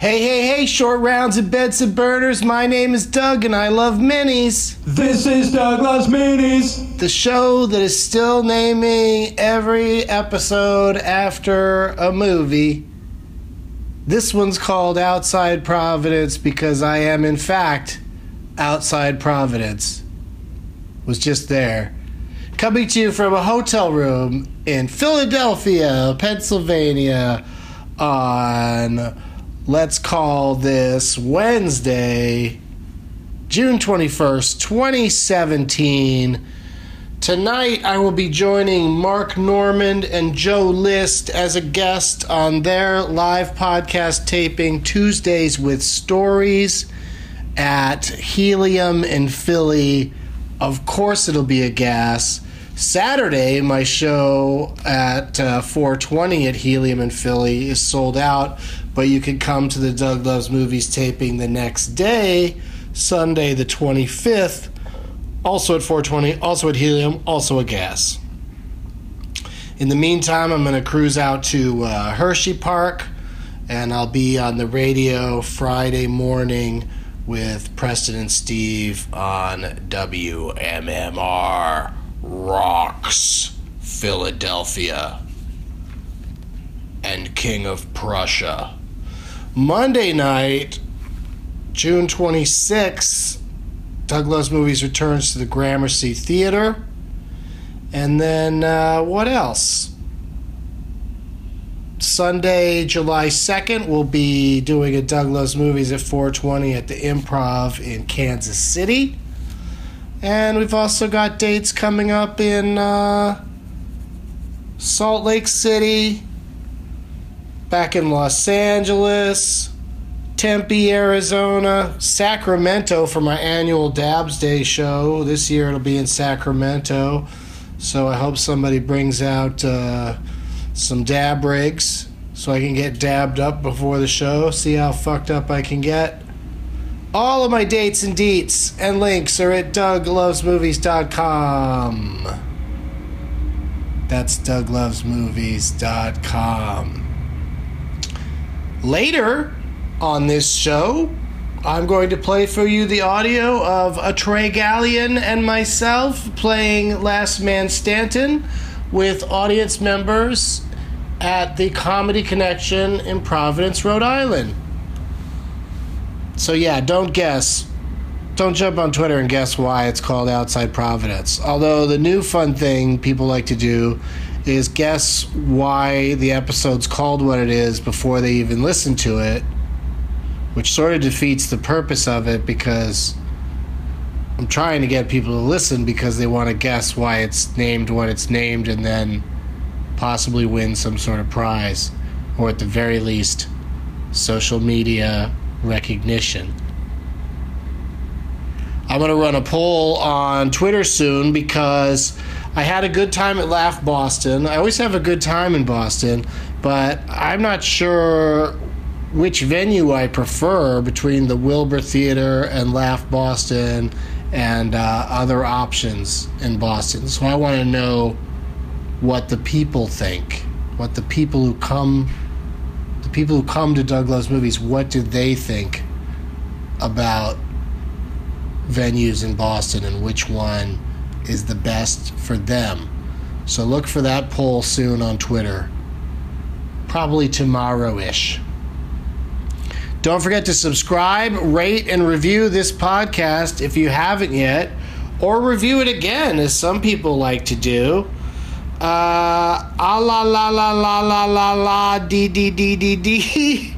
Hey, hey, hey, short rounds and Benson burners. My name is Doug and I love minis. This is Doug Loves Minis. The show that is still naming every episode after a movie. This one's called Outside Providence because I am, in fact, outside Providence. Was just there. Coming to you from a hotel room in Philadelphia, Pennsylvania on let's call this Wednesday, June 21st, 2017. Tonight, I will be joining Mark Normand and Joe List as a guest on their live podcast taping Tuesdays with Stories at Helium in Philly. Of course, it'll be a gas. Saturday, my show at uh, 420 at Helium in Philly is sold out, but you can come to the Doug Loves Movies taping the next day, Sunday the 25th, also at 420, also at Helium, also a gas. In the meantime, I'm going to cruise out to uh, Hershey Park, and I'll be on the radio Friday morning with Preston and Steve on WMMR Rocks, Philadelphia, and King of Prussia. Monday night, June 26th, Doug Loves Movies returns to the Gramercy Theater. And then, uh, what else? Sunday, July 2nd, we'll be doing a Doug Loves Movies at 420 at the Improv in Kansas City. And we've also got dates coming up in uh, Salt Lake City, back in Los Angeles, Tempe, Arizona, Sacramento for my annual Dabs Day show. This year it'll be in Sacramento. So I hope somebody brings out uh, some dab rigs so I can get dabbed up before the show, see how fucked up I can get. All of my dates and deets and links are at douglovesmovies.com. That's douglovesmovies.com. Later on this show, I'm going to play for you the audio of a Trey Galyon and myself playing Last Man Stanton with audience members at the Comedy Connection in Providence, Rhode Island. So yeah, don't guess. Don't jump on Twitter and guess why it's called Outside Providence. Although the new fun thing people like to do is guess why the episode's called what it is before they even listen to it, which sort of defeats the purpose of it because I'm trying to get people to listen because they want to guess why it's named what it's named and then possibly win some sort of prize or at the very least social media recognition. I'm going to run a poll on Twitter soon because I had a good time at Laugh Boston. I always have a good time in Boston, but I'm not sure which venue I prefer between the Wilbur Theater and Laugh Boston and uh, other options in Boston. So I want to know what the people think, what the people who come people who come to Doug Loves Movies, what do they think about venues in Boston and which one is the best for them? So look for that poll soon on Twitter. Probably tomorrow ish. Don't forget to subscribe, rate, and review this podcast if you haven't yet, or review it again, as some people like to do. Uh, ah la la la la la la la d d d d d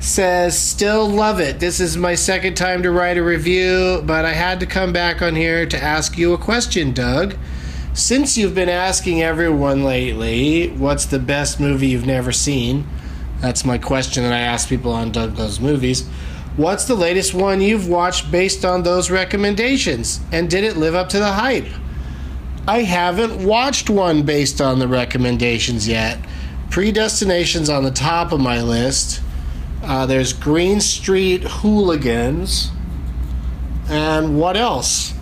says still love it. This is my second time to write a review, but I had to come back on here to ask you a question, Doug. Since you've been asking everyone lately, what's the best movie you've never seen? That's my question that I ask people on Doug Loves Movies. What's the latest one you've watched based on those recommendations? And did it live up to the hype? I haven't watched one based on the recommendations yet. Predestination's on the top of my list. Uh, there's Green Street Hooligans. And what else?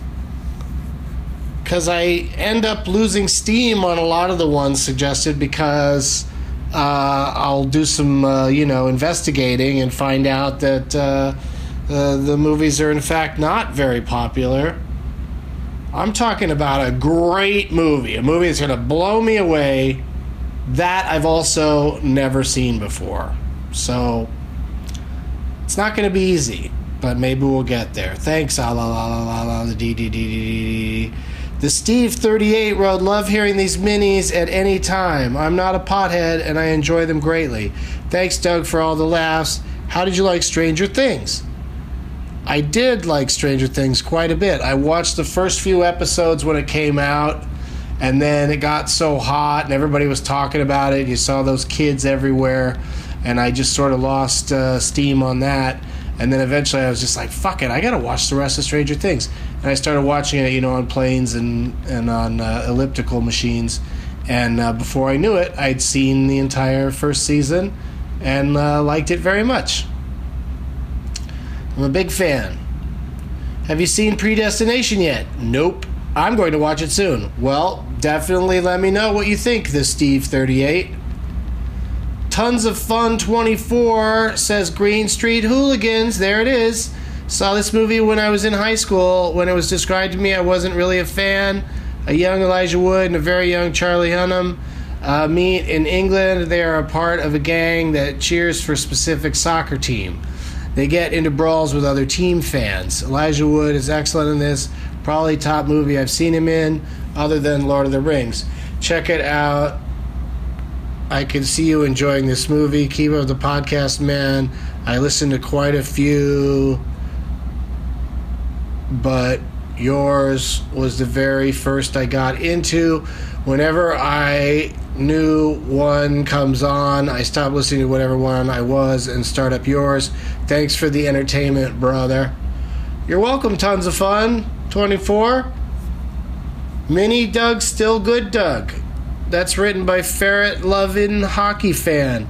Because I end up losing steam on a lot of the ones suggested because uh, I'll do some, uh, you know, investigating and find out that uh, uh, the movies are in fact not very popular. I'm talking about a great movie, a movie that's going to blow me away. That I've also never seen before. So it's not going to be easy, but maybe we'll get there. Thanks, ah, la la la la la, the. The Steve 38 wrote, Love hearing these minis at any time. I'm not a pothead and I enjoy them greatly. Thanks, Doug, for all the laughs. How did you like Stranger Things? I did like Stranger Things quite a bit. I watched the first few episodes when it came out, and then it got so hot and everybody was talking about it. You saw those kids everywhere, and I just sort of lost uh, steam on that. And then eventually I was just like, fuck it, I gotta watch the rest of Stranger Things. And I started watching it, you know, on planes and, and on uh, elliptical machines. And uh, before I knew it, I'd seen the entire first season and uh, liked it very much. I'm a big fan. Have you seen Predestination yet? Nope. I'm going to watch it soon. Well, definitely let me know what you think, this Steve38. Tons of Fun 24 says Green Street Hooligans. There it is. Saw this movie when I was in high school. When it was described to me, I wasn't really a fan. A young Elijah Wood and a very young Charlie Hunnam uh, meet in England. They are a part of a gang that cheers for a specific soccer team. They get into brawls with other team fans. Elijah Wood is excellent in this. Probably top movie I've seen him in, other than Lord of the Rings. Check it out. I can see you enjoying this movie. Keep up the podcast, man. I listened to quite a few, but yours was the very first I got into. Whenever I knew one comes on, I stop listening to whatever one I was and start up yours. Thanks for the entertainment, brother. You're welcome, tons of fun. 24. Mini Doug, still good Doug. That's written by Ferret Lovin' Hockey Fan.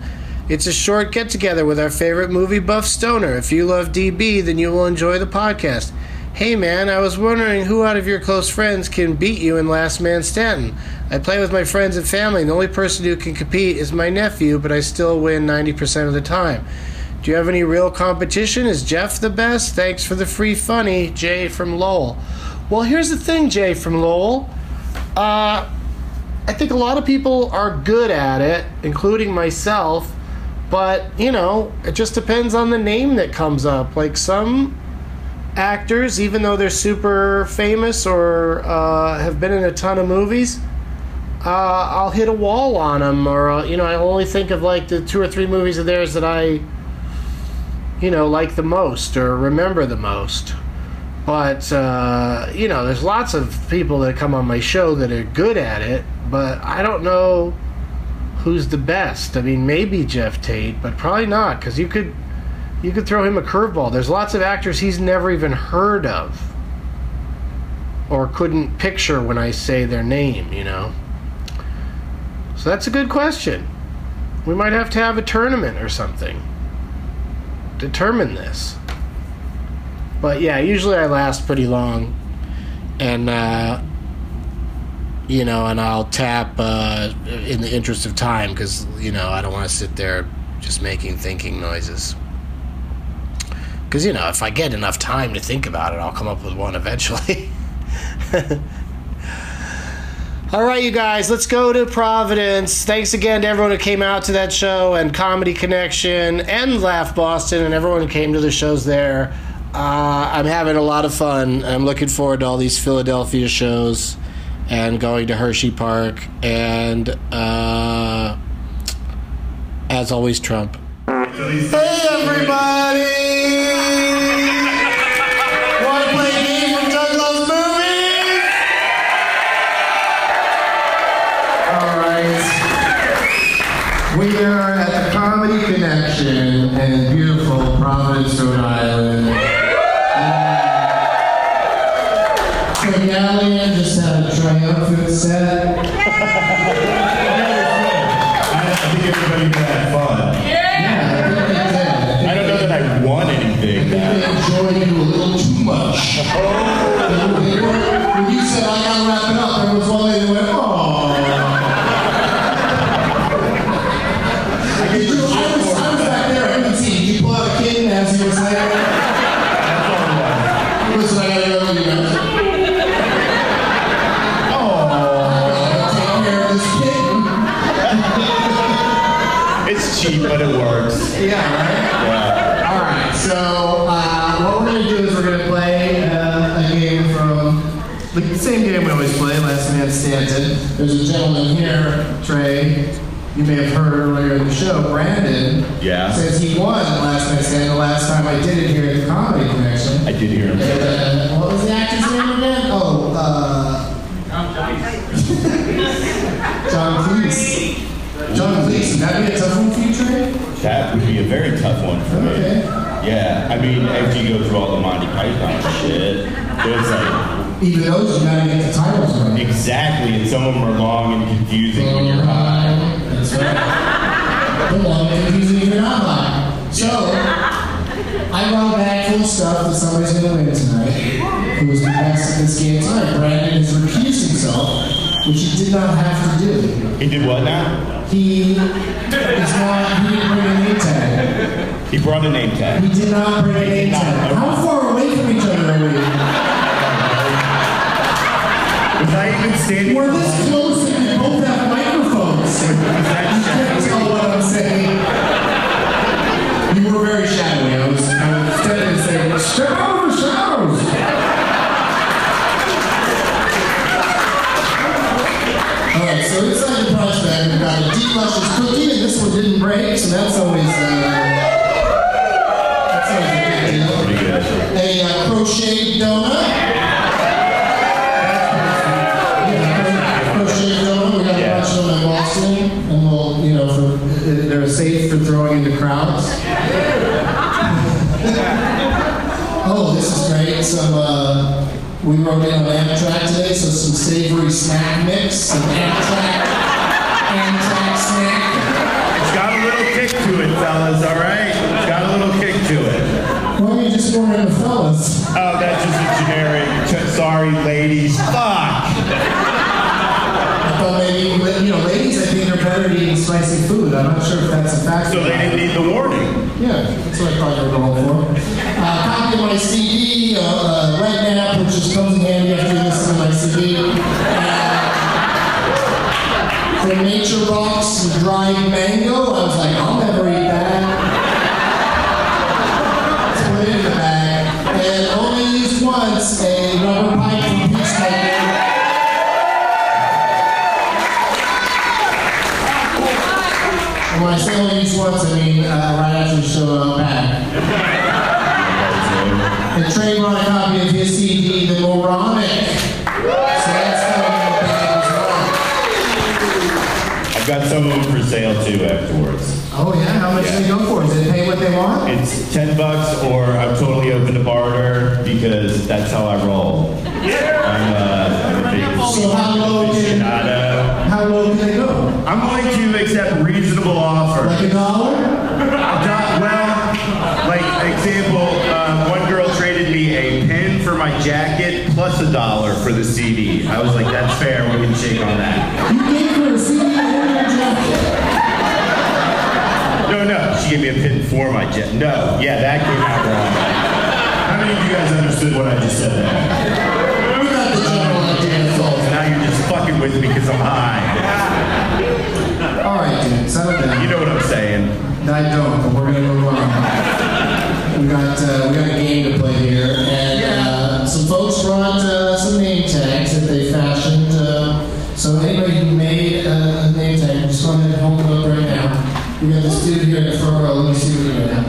It's a short get together with our favorite movie buff stoner. If you love DB, then you will enjoy the podcast. Hey man, I was wondering who out of your close friends can beat you in Last Man Stanton. I play with my friends and family, and the only person who can compete is my nephew, but I still win 90% of the time. Do you have any real competition? Is Jeff the best? Thanks for the free funny, Jay from Lowell. Well, here's the thing, Jay from Lowell. Uh, I think a lot of people are good at it, including myself, but you know, it just depends on the name that comes up. Like some actors, even though they're super famous or uh, have been in a ton of movies, uh, I'll hit a wall on them, or uh, you know, I only think of like the two or three movies of theirs that I, you know, like the most or remember the most. But uh, you know, there's lots of people that come on my show that are good at it, but I don't know who's the best. I mean, maybe Jeff Tate, but probably not, because you could you could throw him a curveball. There's lots of actors he's never even heard of or couldn't picture when I say their name, you know. So that's a good question. We might have to have a tournament or something. Determine this. But yeah, usually I last pretty long. And, uh, you know, and I'll tap uh, in the interest of time because, you know, I don't want to sit there just making thinking noises. Because, you know, if I get enough time to think about it, I'll come up with one eventually. All right, you guys, let's go to Providence. Thanks again to everyone who came out to that show and Comedy Connection and Laugh Boston and everyone who came to the shows there. Uh, I'm having a lot of fun. I'm looking forward to all these Philadelphia shows and going to Hershey Park. And uh, as always, Trump. Hey, everybody! In beautiful Providence, Rhode Island. The Galyon just had a triumphant set. The same game we always play, Last Man Standing. There's a gentleman here, Trey. You may have heard earlier in the show, Brandon. Yeah. Says he won Last Man Standing the last time I did it here at the Comedy Connection. I did hear him say that. Uh, what was the actor's name again? Oh, uh. John Cleese. John Cleese. Would that be a tough one for you, Trey? That would be a very tough one for me. Yeah, I mean, after you go through all the Monty Python shit, it's like, Even those, you gotta get the titles right. exactly, and some of them are long and confusing when you're high. That's right. The long and confusing if you're not high. So, I brought back full stuff that somebody's gonna win tonight. Who was the best at this game tonight? Brandon has recused himself, which he did not have to do. He did what now? He is not, he didn't bring a name tag. He brought a name tag. He did not bring a name not. tag. How far away from each other are we? I even standing? We're this close and we both have microphones. You can't tell what I'm saying. You were very shadowy. I was, I was tempted to say, step out of the shadows. All right, so inside the prize bag, we've got a deep luscious cookie, and this one didn't break, so that's always, uh, that's always a good deal. Pretty good. A uh, crocheted donut. We wrote in on Amtrak today, so some savory snack mix, some Amtrak, Amtrak snack. It's got a little kick to it, fellas, all right? It's got a little kick to it. Why don't you just in the fellas? Oh, that's just a generic, sorry, ladies. Fuck! I thought maybe, you know, ladies, I think are better at eating spicy food. I'm not sure if that's a fact. So they didn't need the warning. Yeah, that's what I thought you were going for. Uh, copy my CD, uh, uh, Red Nap, which just comes in handy after you listen to my CD. Uh, from Nature Box, dried mango. I was like, I'll never eat got some of them for sale too afterwards. Oh yeah, how much do they go for? Does it pay what they want? It's 10 bucks or I'm totally open to barter because that's how I roll. I'm, uh, I'm a big So how low can aficionado. how low can they go? I'm willing to accept reasonable offers. Like a dollar? Not- well, like example, um, one girl traded me a pin for my jacket plus a dollar for the CD. I was like, that's fair. We can shake on that. Gave me a pin for my jet. No, yeah, that came out wrong. How many of you guys understood what I just said there? We got the general idea. So now you're just fucking with me because I'm high. All right, dude, settle down. You know what I'm saying? I don't, but we're gonna move on. We got uh, we got a game to play here, and uh, some folks brought uh, some name tags that they fashioned. Uh, so anybody now. We got this dude here in the front row. Let me see what you got.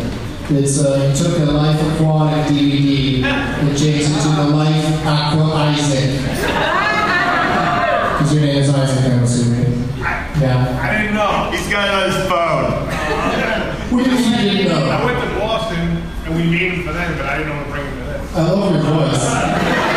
It's uh, he took a Life Aquatic DVD and changed it to the Life Aqua Isaac. Because your name is Isaac, I'm assuming. Yeah. I didn't know. He's got it on his phone. What do you didn't know? I went to Boston and we made him for them, but I didn't want to bring him to them. I love your voice.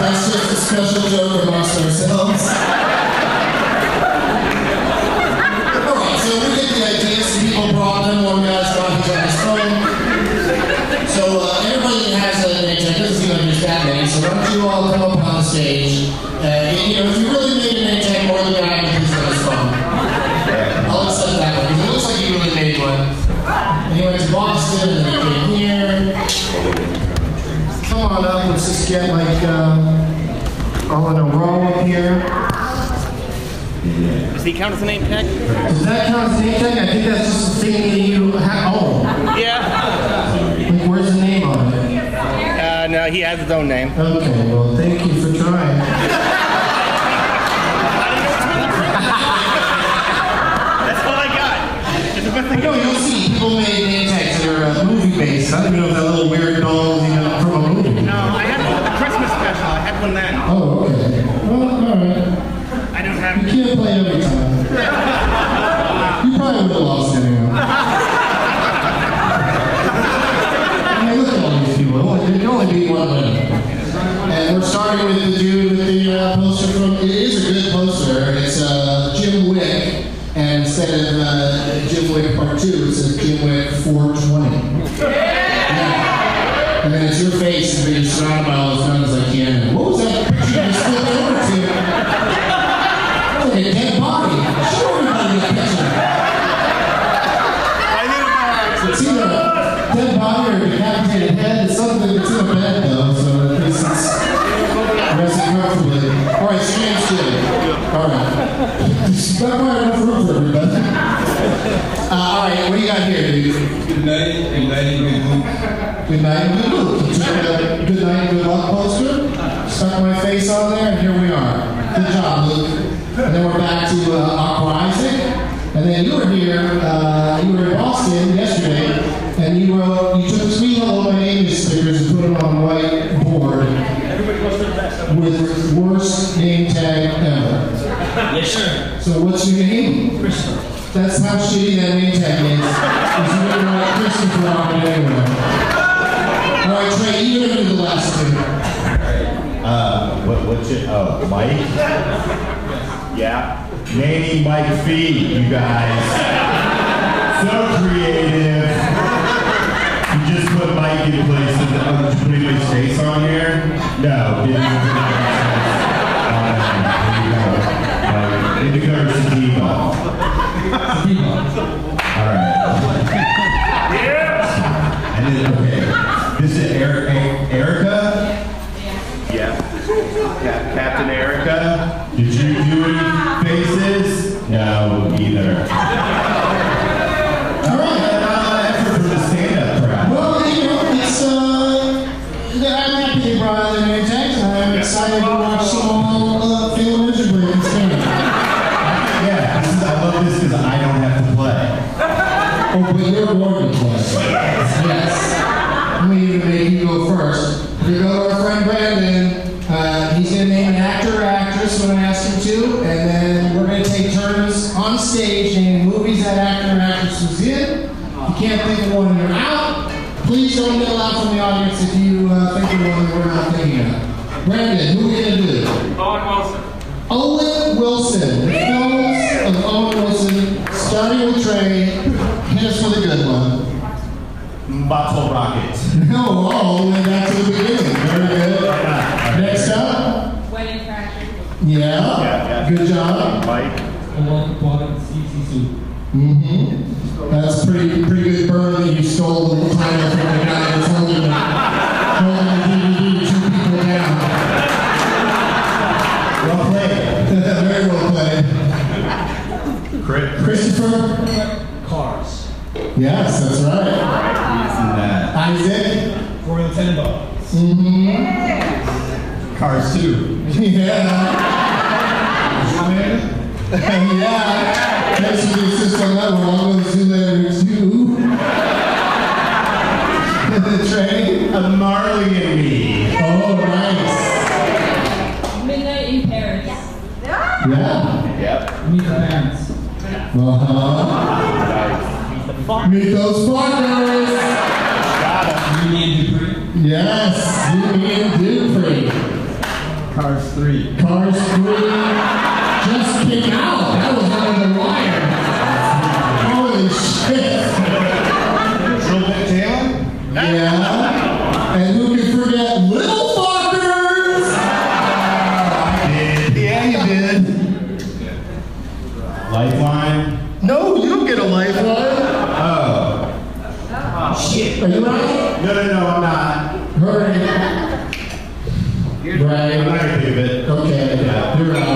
That's just a special joke amongst ourselves. Alright, so we get the idea. Some people brought them, one guy's got his on phone. So uh, everybody has an agenda doesn't seem like there's that many, so why don't you all come up on the stage? Uh, and, you know, if you really made an agenda more than I have, please his phone. I'll accept that one, because it looks like you really made one. And he went to Boston, let's just get like um, all in a row up here. Does he count as a name tag? Does that count as a name tag? I think that's just a thing that you have. Oh, Yeah. like where's the name on it? Uh, no, he has his own name. Okay, well, thank you for trying. That's all I got. It's the best I know you'll see people made name tags that are uh, movie based. I don't even know if that right. Just got quite enough room for everybody. Uh, all right, what do you got here, dude? Good night, good night, good night. Good night, and good luck. You took good night, and good luck poster, stuck my face on there, and here we are. Good job, Luke. And then we're back to uh, Aqua Isaac. And then you were here, uh, you were in Boston yesterday, and you wrote, you took sweet hello, my name is stickers and put them on a white board with worst name tag ever. Yes, sir. So what's your name? That's how shitty that name tag is. Is you didn't write Christopher on it anyway. All right, Trey, you gonna do the last two. Uh, what, what's it? Oh, Mike? Yeah. Nanny Mike Fee, you guys. So creative. You just put Mike in place of the, oh, did you put anybody's face on here? No, didn't Indica or sativa? All right. And then, okay, this is Eric, Erica? Yeah. Ca- Captain Erica? Did you do any faces? No, either. Yeah. Good job. Mike? I want to plug CC Soup. Meet the parents. Uh-huh. Meet those partners. You, Me and Dupree. Yes, You, Me and Dupree. Cars 3. Cars 3 just came out. That was under the wire. Holy shit. Bit Taylor? Yeah. And Are you right? No, no, no, I'm not. Hurry. Right. I'm not going to do it. Okay. Yeah. You're right.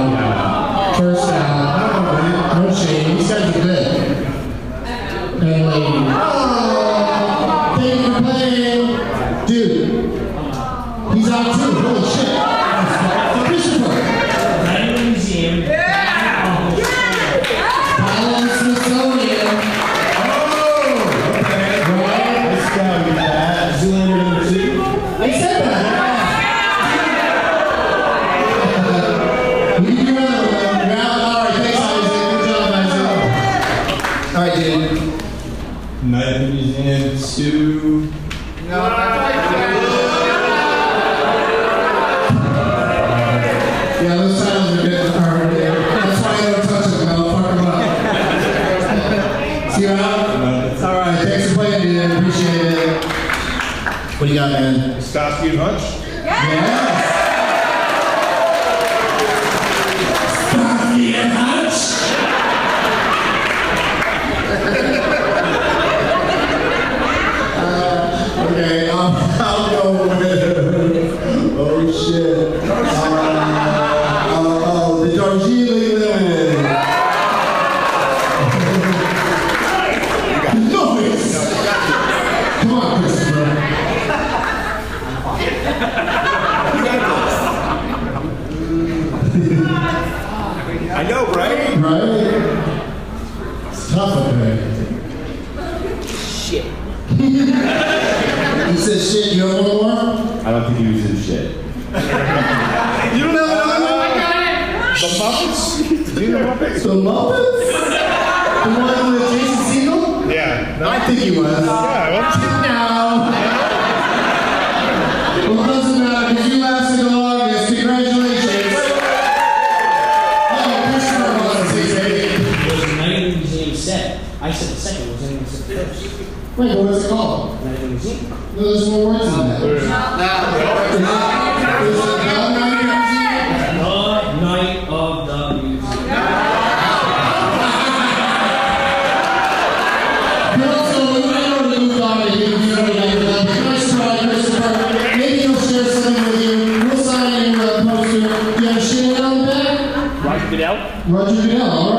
man. Starsky and Hutch? Yeah. yeah. off. Shit. he says shit, you don't want more? I don't think he was in shit. you don't know another one? I got it! The Muppets? Do you have know Muppets? The Muppets? the one with Jason Segel? Yeah. No. I think he was. Yeah, well, Wait, what's it called? No, there's more words than that. There's not. There's not. There's not. Roger Goodell, all right.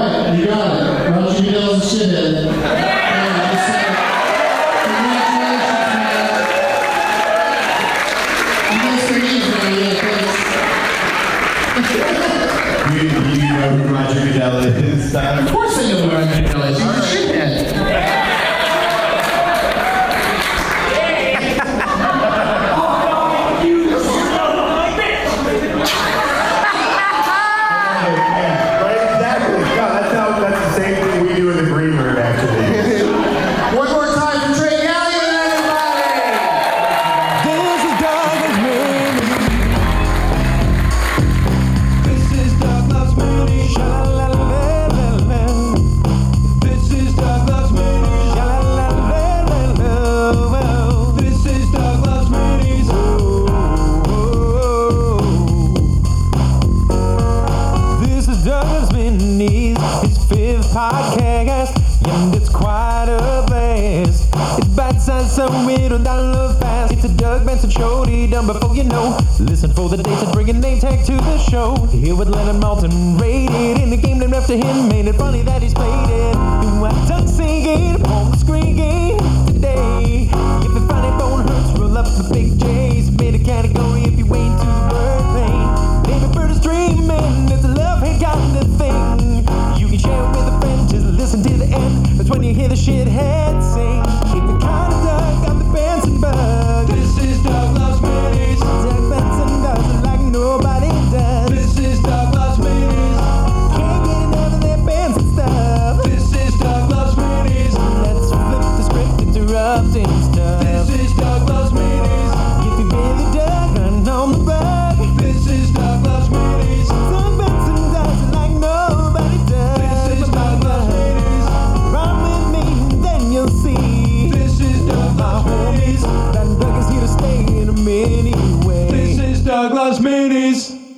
to him.